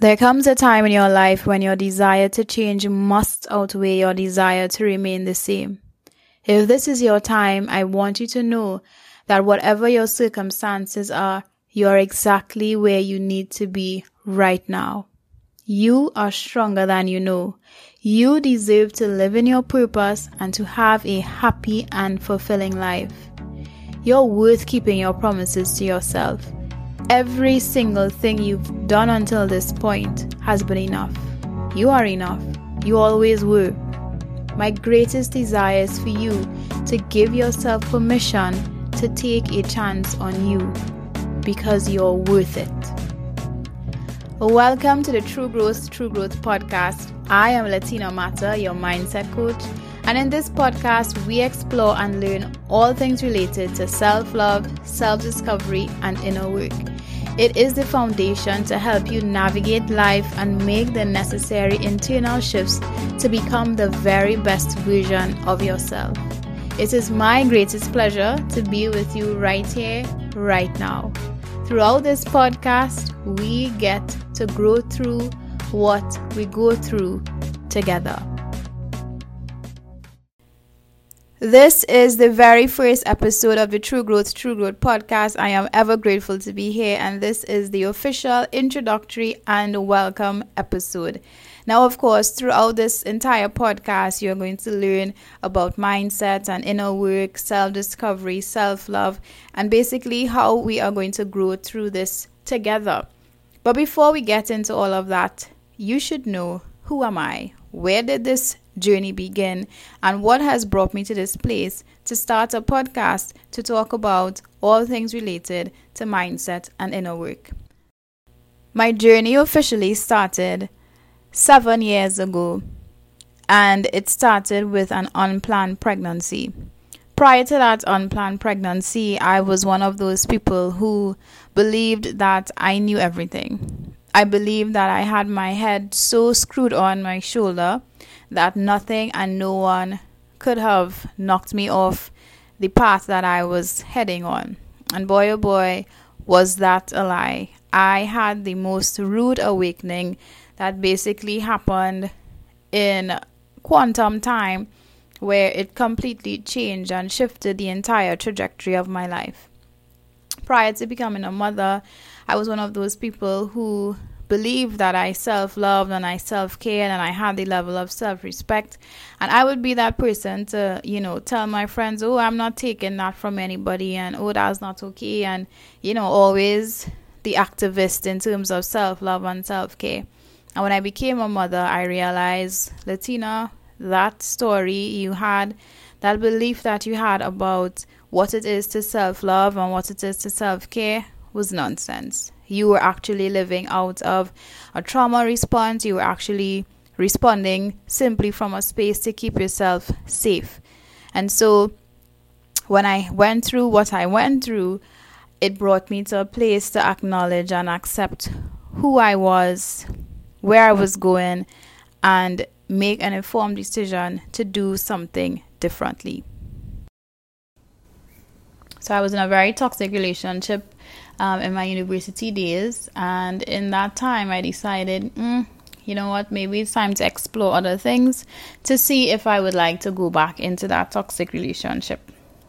There comes a time in your life when your desire to change must outweigh your desire to remain the same. If this is your time, I want you to know that whatever your circumstances are, you are exactly where you need to be right now. You are stronger than you know. You deserve to live in your purpose and to have a happy and fulfilling life. You're worth keeping your promises to yourself. Every single thing you've done until this point has been enough. You are enough. You always were. My greatest desire is for you to give yourself permission to take a chance on you because you're worth it. Welcome to the True Growth, True Growth podcast. I am Latina Mata, your mindset coach. And in this podcast, we explore and learn all things related to self love, self discovery, and inner work. It is the foundation to help you navigate life and make the necessary internal shifts to become the very best version of yourself. It is my greatest pleasure to be with you right here, right now. Throughout this podcast, we get to grow through what we go through together. This is the very first episode of the True Growth, True Growth podcast. I am ever grateful to be here, and this is the official introductory and welcome episode. Now, of course, throughout this entire podcast, you're going to learn about mindset and inner work, self discovery, self love, and basically how we are going to grow through this together. But before we get into all of that, you should know who am I? Where did this journey begin and what has brought me to this place to start a podcast to talk about all things related to mindset and inner work. My journey officially started seven years ago and it started with an unplanned pregnancy. Prior to that unplanned pregnancy, I was one of those people who believed that I knew everything. I believed that I had my head so screwed on my shoulder that nothing and no one could have knocked me off the path that I was heading on. And boy, oh boy, was that a lie. I had the most rude awakening that basically happened in quantum time where it completely changed and shifted the entire trajectory of my life. Prior to becoming a mother, I was one of those people who believed that I self loved and I self cared and I had the level of self respect. And I would be that person to, you know, tell my friends, oh, I'm not taking that from anybody and oh, that's not okay. And, you know, always the activist in terms of self love and self care. And when I became a mother, I realized, Latina, that story you had, that belief that you had about what it is to self love and what it is to self care was nonsense you were actually living out of a trauma response. You were actually responding simply from a space to keep yourself safe. And so when I went through what I went through, it brought me to a place to acknowledge and accept who I was, where I was going, and make an informed decision to do something differently. So I was in a very toxic relationship um, in my university days. And in that time, I decided, mm, you know what, maybe it's time to explore other things to see if I would like to go back into that toxic relationship.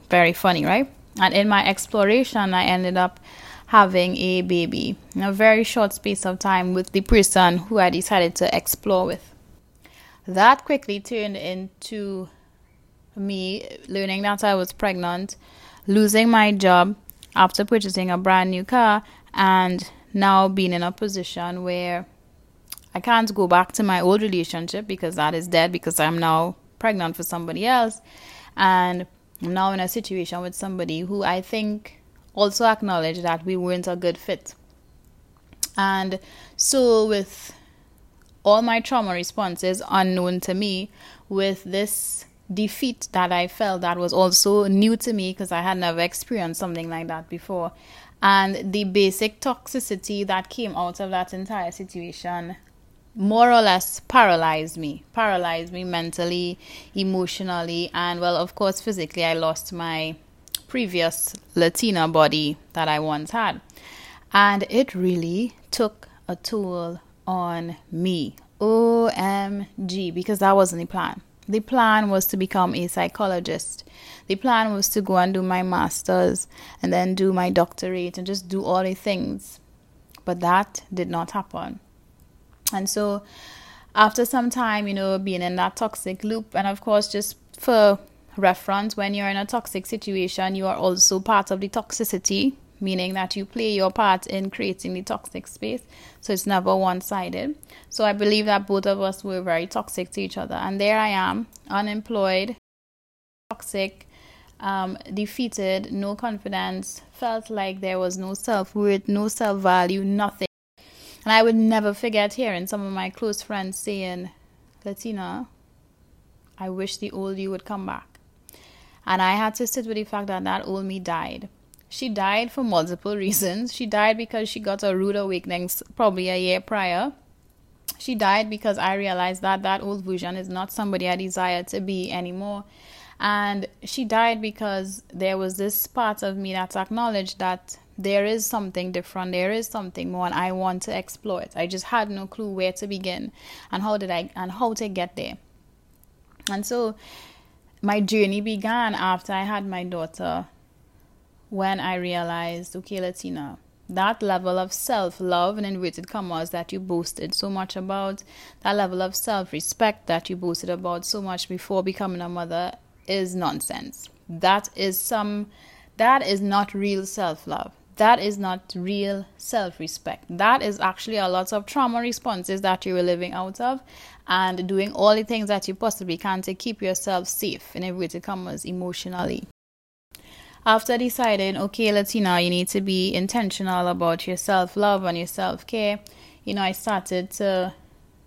Very funny, right? And in my exploration, I ended up having a baby in a very short space of time with the person who I decided to explore with. That quickly turned into me learning that I was pregnant, losing my job, after purchasing a brand new car and now being in a position where I can't go back to my old relationship because that is dead because I'm now pregnant for somebody else and I'm now in a situation with somebody who I think also acknowledged that we weren't a good fit. And so with all my trauma responses unknown to me with this defeat that I felt that was also new to me because I had never experienced something like that before. And the basic toxicity that came out of that entire situation more or less paralyzed me, paralyzed me mentally, emotionally, and well, of course, physically. I lost my previous Latina body that I once had. And it really took a toll on me. OMG, because that wasn't the plan. The plan was to become a psychologist. The plan was to go and do my master's and then do my doctorate and just do all the things. But that did not happen. And so, after some time, you know, being in that toxic loop, and of course, just for reference, when you're in a toxic situation, you are also part of the toxicity meaning that you play your part in creating the toxic space. So it's never one sided. So I believe that both of us were very toxic to each other. And there I am, unemployed, toxic, um, defeated, no confidence, felt like there was no self worth, no self value, nothing. And I would never forget hearing some of my close friends saying, Latina, I wish the old you would come back. And I had to sit with the fact that that old me died. She died for multiple reasons. She died because she got a rude awakening probably a year prior. She died because I realized that that old version is not somebody I desire to be anymore. And she died because there was this part of me that acknowledged that there is something different, there is something more, and I want to explore it. I just had no clue where to begin and how did I and how to get there. And so my journey began after I had my daughter when I realized, okay, Latina, that level of self love and inverted commas that you boasted so much about, that level of self respect that you boasted about so much before becoming a mother is nonsense. That is some, that is not real self love. That is not real self respect. That is actually a lot of trauma responses that you were living out of and doing all the things that you possibly can to keep yourself safe in inverted commas emotionally after deciding, okay, Latina, you need to be intentional about your self love and your self care, you know, I started to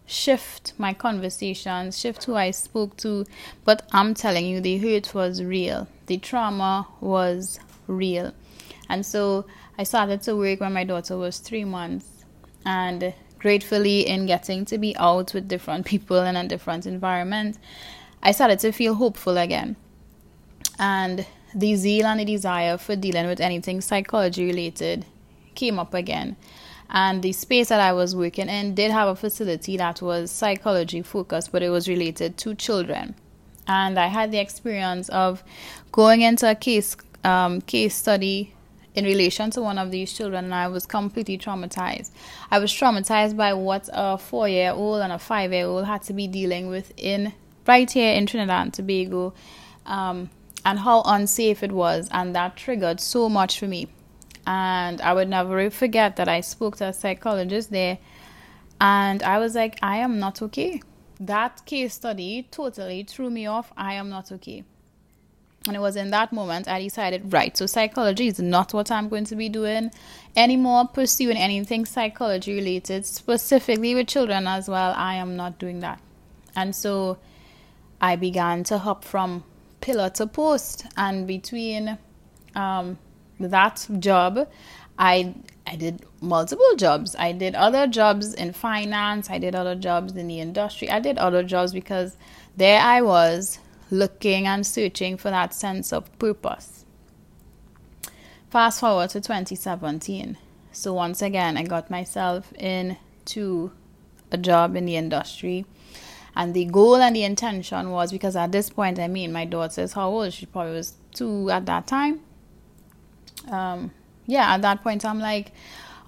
shift my conversations, shift who I spoke to. But I'm telling you, the hurt was real, the trauma was real. And so I started to work when my daughter was three months. And gratefully, in getting to be out with different people in a different environment, I started to feel hopeful again. And the zeal and the desire for dealing with anything psychology related came up again. And the space that I was working in did have a facility that was psychology focused, but it was related to children. And I had the experience of going into a case um, case study in relation to one of these children, and I was completely traumatized. I was traumatized by what a four year old and a five year old had to be dealing with in right here in Trinidad and Tobago. Um, and how unsafe it was. And that triggered so much for me. And I would never forget that I spoke to a psychologist there. And I was like, I am not okay. That case study totally threw me off. I am not okay. And it was in that moment I decided, right, so psychology is not what I'm going to be doing anymore, pursuing anything psychology related, specifically with children as well. I am not doing that. And so I began to hop from pillar to post, and between um, that job, I I did multiple jobs. I did other jobs in finance. I did other jobs in the industry. I did other jobs because there I was looking and searching for that sense of purpose. Fast forward to 2017. So once again, I got myself into a job in the industry and the goal and the intention was because at this point, I mean, my daughter's how old? She probably was two at that time. Um, yeah, at that point, I'm like,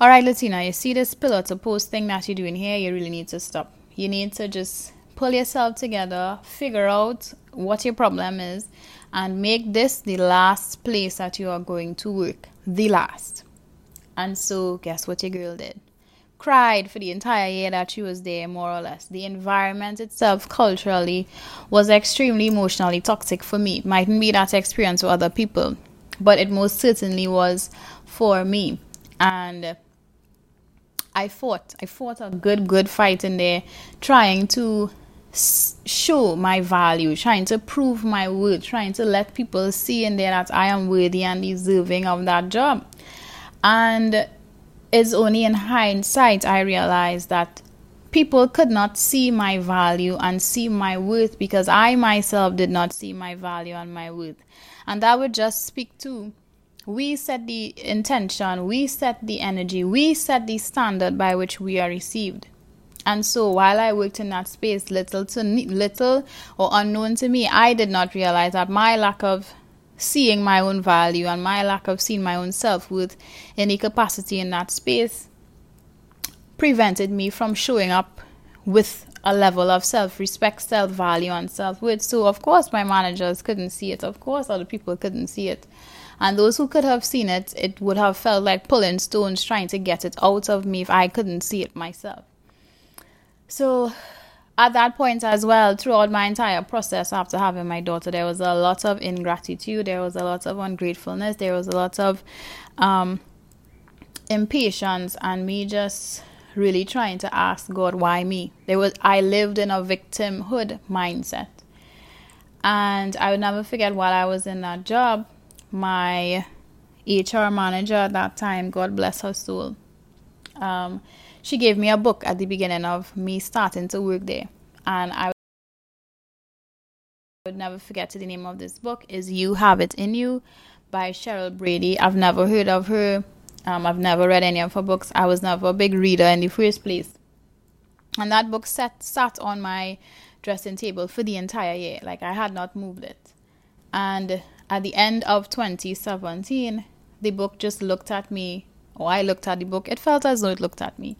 all right, Latina, you see this pillar to post thing that you're doing here, you really need to stop. You need to just pull yourself together, figure out what your problem is, and make this the last place that you are going to work. The last. And so, guess what your girl did? Cried for the entire year that she was there, more or less. The environment itself, culturally, was extremely emotionally toxic for me. It mightn't be that experience for other people, but it most certainly was for me. And I fought. I fought a good, good fight in there, trying to show my value, trying to prove my worth, trying to let people see in there that I am worthy and deserving of that job. And it's only in hindsight I realized that people could not see my value and see my worth because I myself did not see my value and my worth. And that would just speak to we set the intention, we set the energy, we set the standard by which we are received. And so while I worked in that space, little to little or unknown to me, I did not realize that my lack of seeing my own value and my lack of seeing my own self worth any capacity in that space prevented me from showing up with a level of self respect, self value, and self worth. So, of course, my managers couldn't see it. Of course, other people couldn't see it. And those who could have seen it, it would have felt like pulling stones trying to get it out of me if I couldn't see it myself. So, at that point as well, throughout my entire process after having my daughter, there was a lot of ingratitude, there was a lot of ungratefulness, there was a lot of um, impatience, and me just really trying to ask God, why me? There was I lived in a victimhood mindset. And I would never forget while I was in that job, my HR manager at that time, God bless her soul, um, she gave me a book at the beginning of me starting to work there. And I would never forget the name of this book is You Have It In You by Cheryl Brady. I've never heard of her. Um, I've never read any of her books. I was never a big reader in the first place. And that book sat, sat on my dressing table for the entire year. Like I had not moved it. And at the end of 2017, the book just looked at me, or I looked at the book. It felt as though it looked at me.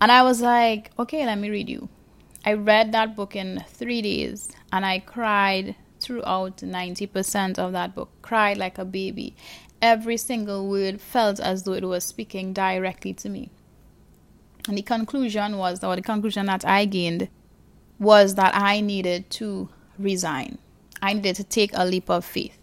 And I was like, okay, let me read you. I read that book in three days and I cried throughout 90% of that book, cried like a baby. Every single word felt as though it was speaking directly to me. And the conclusion was, or the conclusion that I gained, was that I needed to resign. I needed to take a leap of faith.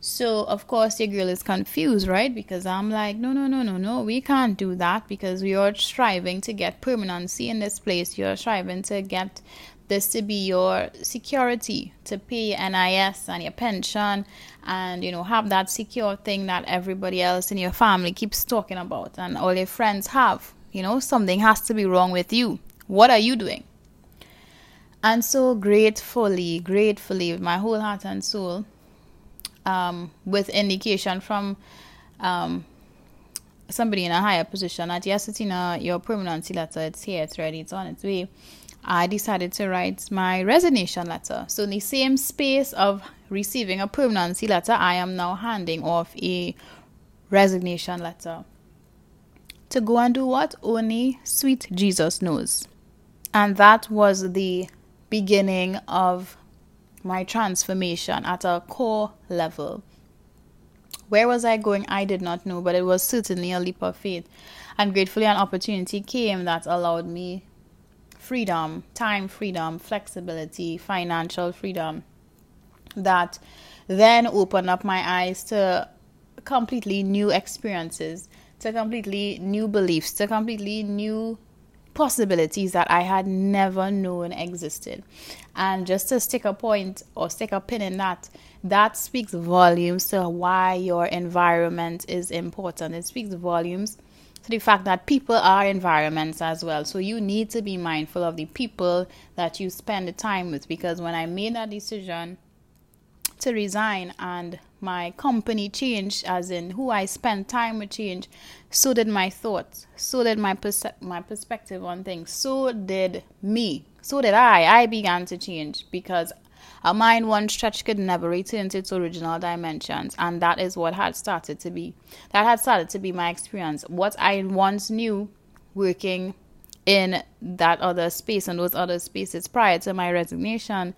So, of course, your girl is confused, right? Because I'm like, no, no, no, no, no, we can't do that because we are striving to get permanency in this place. You're striving to get this to be your security to pay NIS and your pension and you know have that secure thing that everybody else in your family keeps talking about and all your friends have you know something has to be wrong with you what are you doing and so gratefully gratefully with my whole heart and soul um, with indication from um, somebody in a higher position that yes, it's in a, your permanency letter, it's here, it's ready, it's on its way. I decided to write my resignation letter. So, in the same space of receiving a permanency letter, I am now handing off a resignation letter. To go and do what? Only sweet Jesus knows. And that was the beginning of my transformation at a core level. Where was I going? I did not know, but it was certainly a leap of faith. And gratefully, an opportunity came that allowed me freedom, time freedom, flexibility, financial freedom that then opened up my eyes to completely new experiences, to completely new beliefs, to completely new possibilities that I had never known existed. And just to stick a point or stick a pin in that, that speaks volumes to why your environment is important. It speaks volumes to the fact that people are environments as well. So you need to be mindful of the people that you spend the time with because when I made that decision to resign and my company changed, as in who I spent time with changed, so did my thoughts, so did my perce- my perspective on things, so did me, so did I. I began to change because a mind one stretch could never return to its original dimensions, and that is what had started to be. That had started to be my experience. What I once knew working in that other space and those other spaces prior to my resignation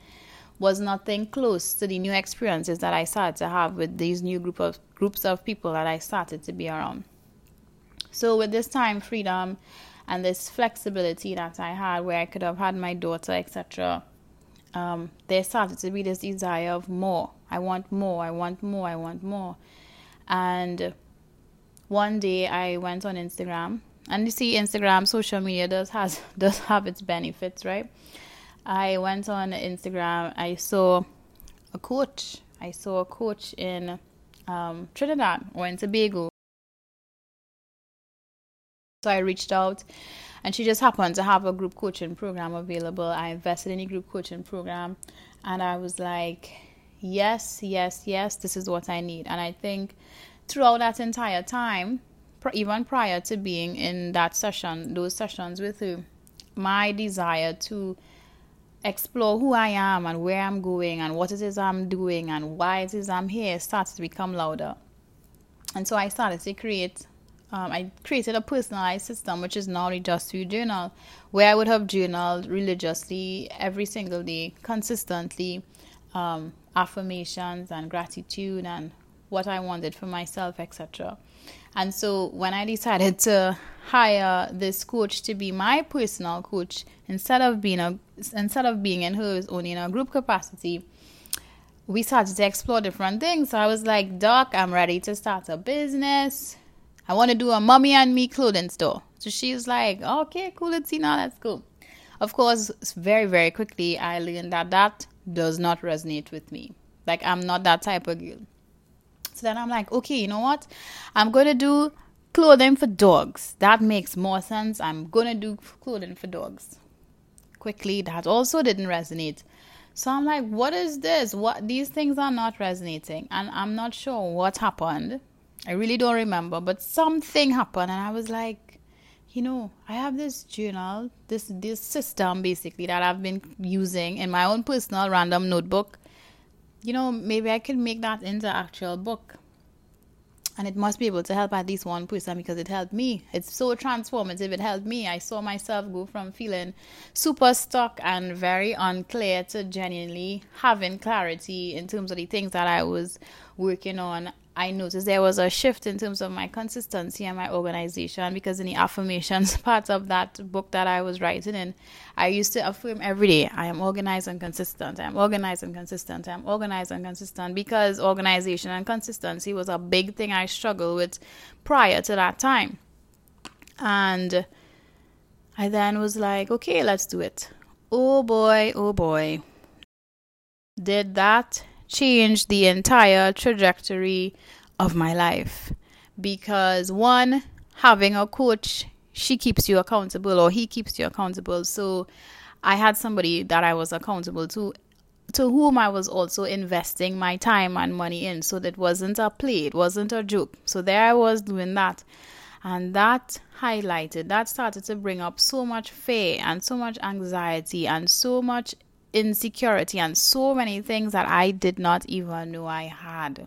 was nothing close to the new experiences that I started to have with these new group of groups of people that I started to be around. So with this time freedom and this flexibility that I had where I could have had my daughter, etc., um, there started to be this desire of more. I want more, I want more, I want more. And one day I went on Instagram and you see Instagram, social media does has does have its benefits, right? I went on Instagram. I saw a coach. I saw a coach in um, Trinidad or in Tobago. So I reached out, and she just happened to have a group coaching program available. I invested in a group coaching program, and I was like, yes, yes, yes, this is what I need. And I think throughout that entire time, even prior to being in that session, those sessions with her, my desire to explore who I am and where I'm going and what it is I'm doing and why it is I'm here started to become louder. And so I started to create, um, I created a personalized system, which is now the Just Journal, where I would have journaled religiously every single day, consistently, um, affirmations and gratitude and what I wanted for myself, etc. And so when I decided to hire this coach to be my personal coach instead of being a instead of being in hers only in a group capacity, we started to explore different things. So I was like, Doc, I'm ready to start a business. I want to do a mommy and me clothing store. So she's like, okay, cool, let's see now, that's cool. Of course, very, very quickly, I learned that that does not resonate with me. Like, I'm not that type of girl. So then I'm like, okay, you know what? I'm going to do clothing for dogs. That makes more sense. I'm going to do clothing for dogs. Quickly, that also didn't resonate. So I'm like, what is this? What these things are not resonating, and I'm not sure what happened. I really don't remember, but something happened, and I was like, you know, I have this journal, this this system basically that I've been using in my own personal random notebook. You know, maybe I could make that into actual book and it must be able to help at least one person because it helped me. It's so transformative. It helped me. I saw myself go from feeling super stuck and very unclear to genuinely having clarity in terms of the things that I was working on I noticed there was a shift in terms of my consistency and my organization because in the affirmations part of that book that I was writing in, I used to affirm every day I am organized and consistent. I am organized and consistent. I am organized and consistent because organization and consistency was a big thing I struggled with prior to that time. And I then was like, okay, let's do it. Oh boy, oh boy. Did that change the entire trajectory of my life. Because one having a coach she keeps you accountable or he keeps you accountable. So i had somebody that i was accountable to to whom i was also investing my time and money in. So that wasn't a play it wasn't a joke. So there i was doing that. And that highlighted that started to bring up so much fear and so much anxiety and so much insecurity and so many things that I did not even know I had.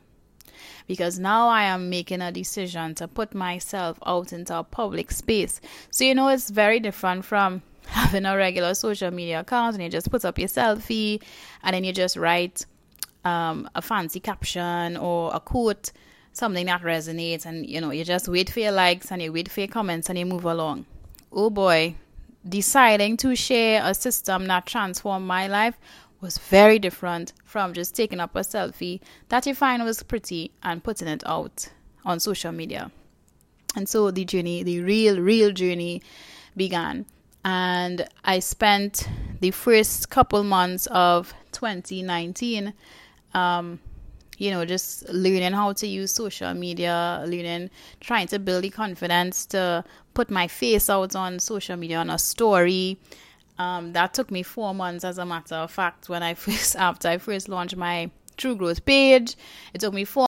Because now I am making a decision to put myself out into a public space. So, you know, it's very different from having a regular social media account and you just put up your selfie and then you just write um, a fancy caption or a quote, something that resonates, and you know, you just wait for your likes and you wait for your comments and you move along. Oh boy, deciding to share a system that transformed my life was very different from just taking up a selfie that you find was pretty and putting it out on social media. And so the journey, the real, real journey began. And I spent the first couple months of 2019 um, you know, just learning how to use social media, learning, trying to build the confidence to put my face out on social media on a story. Um, that took me four months, as a matter of fact, when I first, after I first launched my True Growth page. It took me four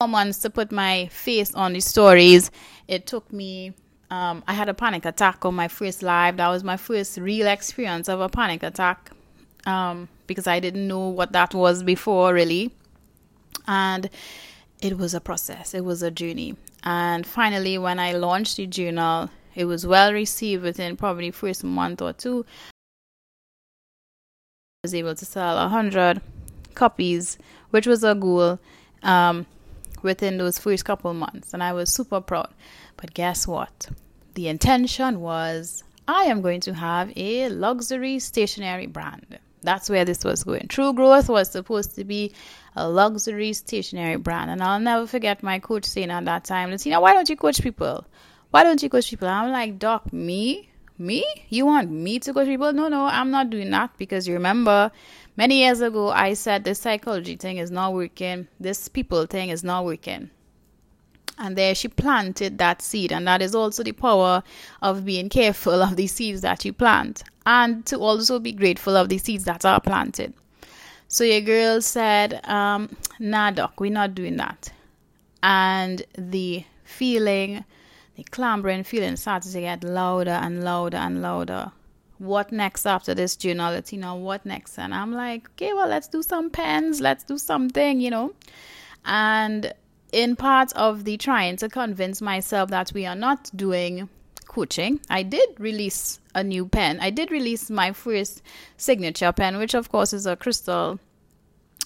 months to put my face on the stories. It took me um, I had a panic attack on my first live. That was my first real experience of a panic attack um, because I didn't know what that was before, really. And it was a process, it was a journey. And finally, when I launched the journal, it was well received within probably first month or two. I was able to sell a hundred copies, which was a goal um, within those first couple months, and I was super proud. But guess what? The intention was I am going to have a luxury stationery brand. That's where this was going. True Growth was supposed to be a luxury stationery brand. And I'll never forget my coach saying at that time, Latina, why don't you coach people? Why don't you coach people? I'm like, Doc, me? Me? You want me to coach people? No, no, I'm not doing that because you remember many years ago I said this psychology thing is not working, this people thing is not working. And there she planted that seed, and that is also the power of being careful of the seeds that you plant and to also be grateful of the seeds that are planted. So your girl said, um, nah, doc, we're not doing that. And the feeling, the clambering feeling started to get louder and louder and louder. What next after this journal, Latina? What next? And I'm like, okay, well, let's do some pens, let's do something, you know. And in part of the trying to convince myself that we are not doing coaching, I did release a new pen. I did release my first signature pen, which of course is a crystal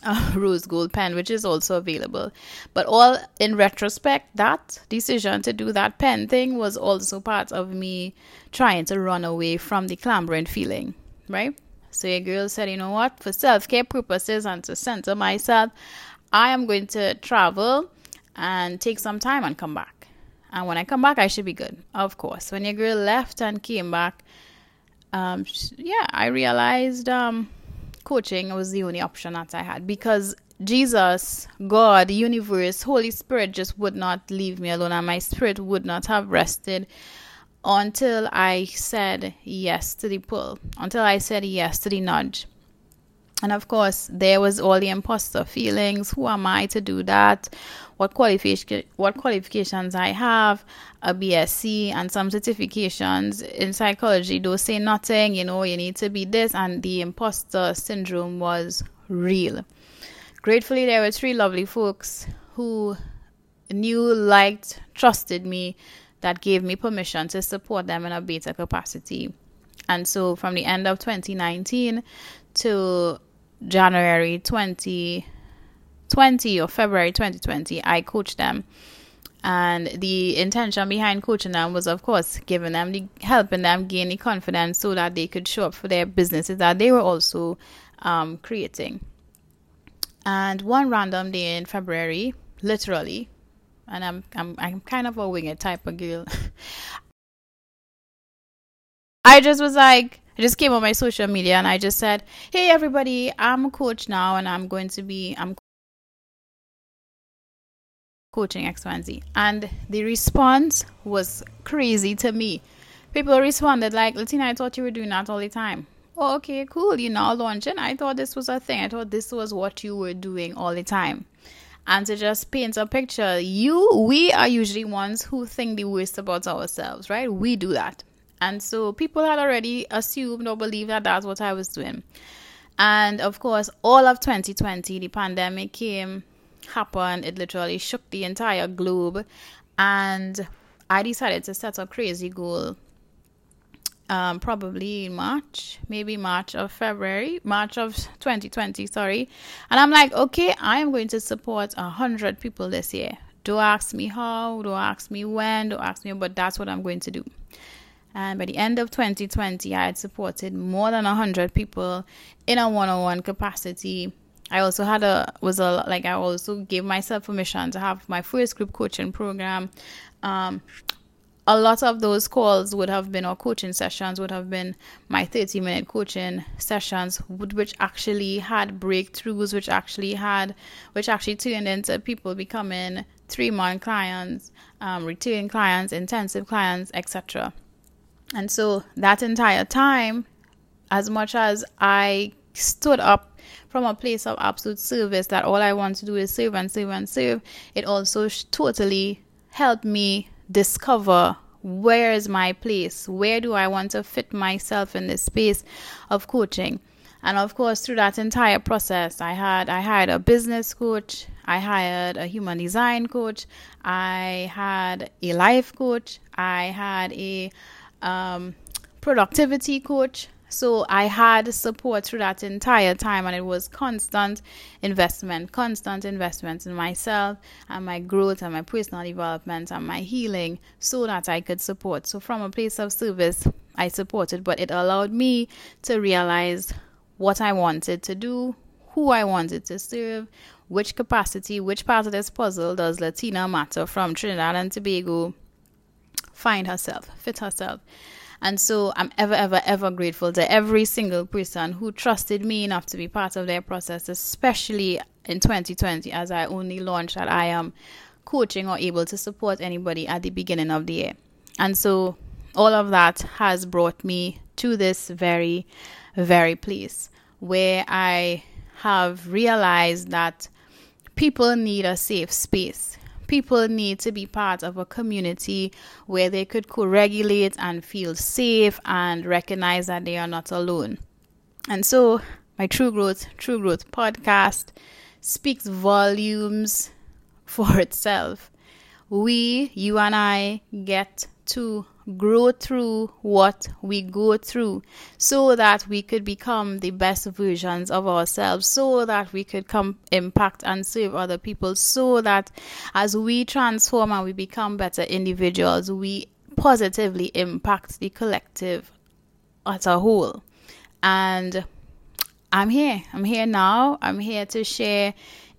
uh, rose gold pen, which is also available. But all in retrospect, that decision to do that pen thing was also part of me trying to run away from the clambering feeling, right? So your girl said, you know what, for self care purposes and to center myself, I am going to travel and take some time and come back. And when I come back, I should be good, of course. When your girl left and came back, um, yeah, I realized um, coaching was the only option that I had because Jesus, God, universe, Holy Spirit just would not leave me alone, and my spirit would not have rested until I said yes to the pull, until I said yes to the nudge. And of course, there was all the imposter feelings. Who am I to do that? What qualification what qualifications I have, a BSc and some certifications in psychology. Those say nothing, you know, you need to be this and the imposter syndrome was real. Gratefully there were three lovely folks who knew, liked, trusted me that gave me permission to support them in a beta capacity. And so from the end of 2019 to January 2020 or February 2020, I coached them. And the intention behind coaching them was, of course, giving them the helping them gain the confidence so that they could show up for their businesses that they were also um, creating. And one random day in February, literally, and I'm I'm I'm kind of a winged type of girl. I just was like, I just came on my social media and I just said, "Hey everybody, I'm a coach now and I'm going to be I'm coaching X, Y, and Z." And the response was crazy to me. People responded like, "Latina, I thought you were doing that all the time." Oh, okay, cool. You're now launching. I thought this was a thing. I thought this was what you were doing all the time. And to just paint a picture, you, we are usually ones who think the worst about ourselves, right? We do that. And so people had already assumed or believed that that's what I was doing. And of course, all of 2020, the pandemic came, happened. It literally shook the entire globe. And I decided to set a crazy goal. Um, probably March, maybe March of February, March of 2020, sorry. And I'm like, okay, I am going to support a hundred people this year. Don't ask me how, don't ask me when, don't ask me, but that's what I'm going to do. And by the end of 2020, I had supported more than 100 people in a one on one capacity. I also had a, was a, like, I also gave myself permission to have my first group coaching program. Um, a lot of those calls would have been, or coaching sessions would have been my 30 minute coaching sessions, which actually had breakthroughs, which actually had, which actually turned into people becoming three month clients, um, clients, intensive clients, etc. And so that entire time, as much as I stood up from a place of absolute service that all I want to do is serve and serve and serve, it also totally helped me discover where is my place? Where do I want to fit myself in this space of coaching? And of course, through that entire process, I had I hired a business coach, I hired a human design coach, I had a life coach, I had a um, productivity coach. So I had support through that entire time, and it was constant investment, constant investment in myself and my growth and my personal development and my healing so that I could support. So, from a place of service, I supported, but it allowed me to realize what I wanted to do, who I wanted to serve, which capacity, which part of this puzzle does Latina Mata from Trinidad and Tobago find herself, fit herself. And so I'm ever, ever, ever grateful to every single person who trusted me enough to be part of their process, especially in 2020 as I only launched that I am coaching or able to support anybody at the beginning of the year. And so all of that has brought me to this very, very place where I have realized that people need a safe space people need to be part of a community where they could co regulate and feel safe and recognize that they are not alone. And so, my True Growth, True Growth podcast speaks volumes for itself. We, you and I, get to grow through what we go through so that we could become the best versions of ourselves so that we could come impact and serve other people so that as we transform and we become better individuals we positively impact the collective as a whole. And i'm here. I'm here now. I'm here to share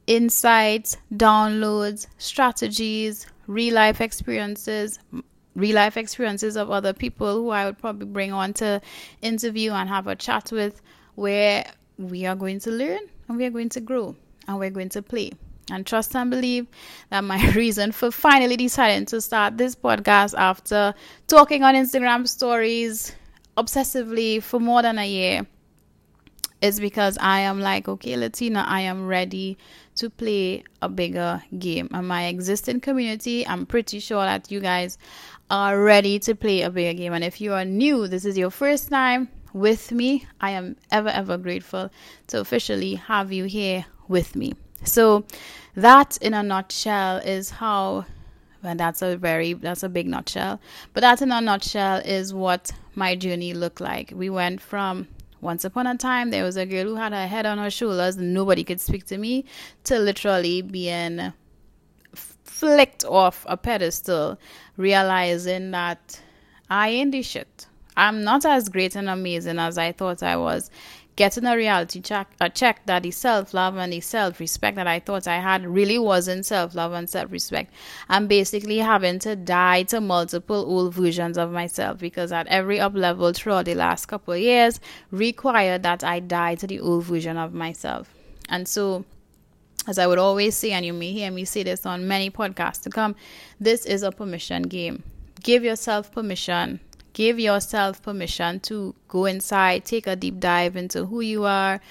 insights downloads strategies real life experiences real life experiences of other people who I would probably bring on to interview and have a chat with, where we are going to learn and we are going to grow and we're going to play. And trust and believe that my reason for finally deciding to start this podcast after talking on Instagram stories obsessively for more than a year is because I am like, okay, Latina, I am ready to play a bigger game. And my existing community, I'm pretty sure that you guys are ready to play a bigger game. And if you are new, this is your first time with me, I am ever, ever grateful to officially have you here with me. So, that in a nutshell is how, and that's a very, that's a big nutshell, but that in a nutshell is what my journey looked like. We went from once upon a time, there was a girl who had her head on her shoulders and nobody could speak to me, to literally being flicked off a pedestal, realizing that I ain't the shit. I'm not as great and amazing as I thought I was. Getting a reality check, a check that the self love and the self respect that I thought I had really wasn't self love and self respect. I'm basically having to die to multiple old versions of myself because at every up level throughout the last couple of years required that I die to the old version of myself. And so as I would always say, and you may hear me say this on many podcasts to come, this is a permission game. Give yourself permission. Give yourself permission to go inside, take a deep dive into who you are,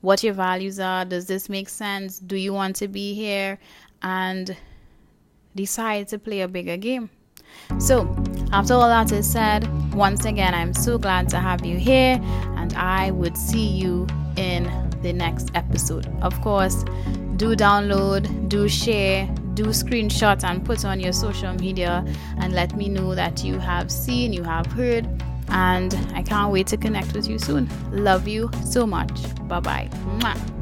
what your values are. Does this make sense? Do you want to be here? And decide to play a bigger game. So, after all that is said, once again, I'm so glad to have you here, and I would see you in the next episode. Of course, do download, do share, do screenshots and put on your social media and let me know that you have seen, you have heard, and I can't wait to connect with you soon. Love you so much. Bye bye.